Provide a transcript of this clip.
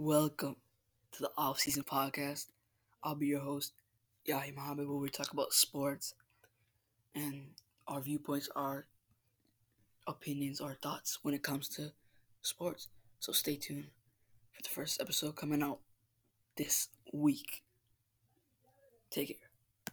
Welcome to the off season podcast. I'll be your host, Yahi Mohammed, where we talk about sports and our viewpoints, our opinions, our thoughts when it comes to sports. So stay tuned for the first episode coming out this week. Take care.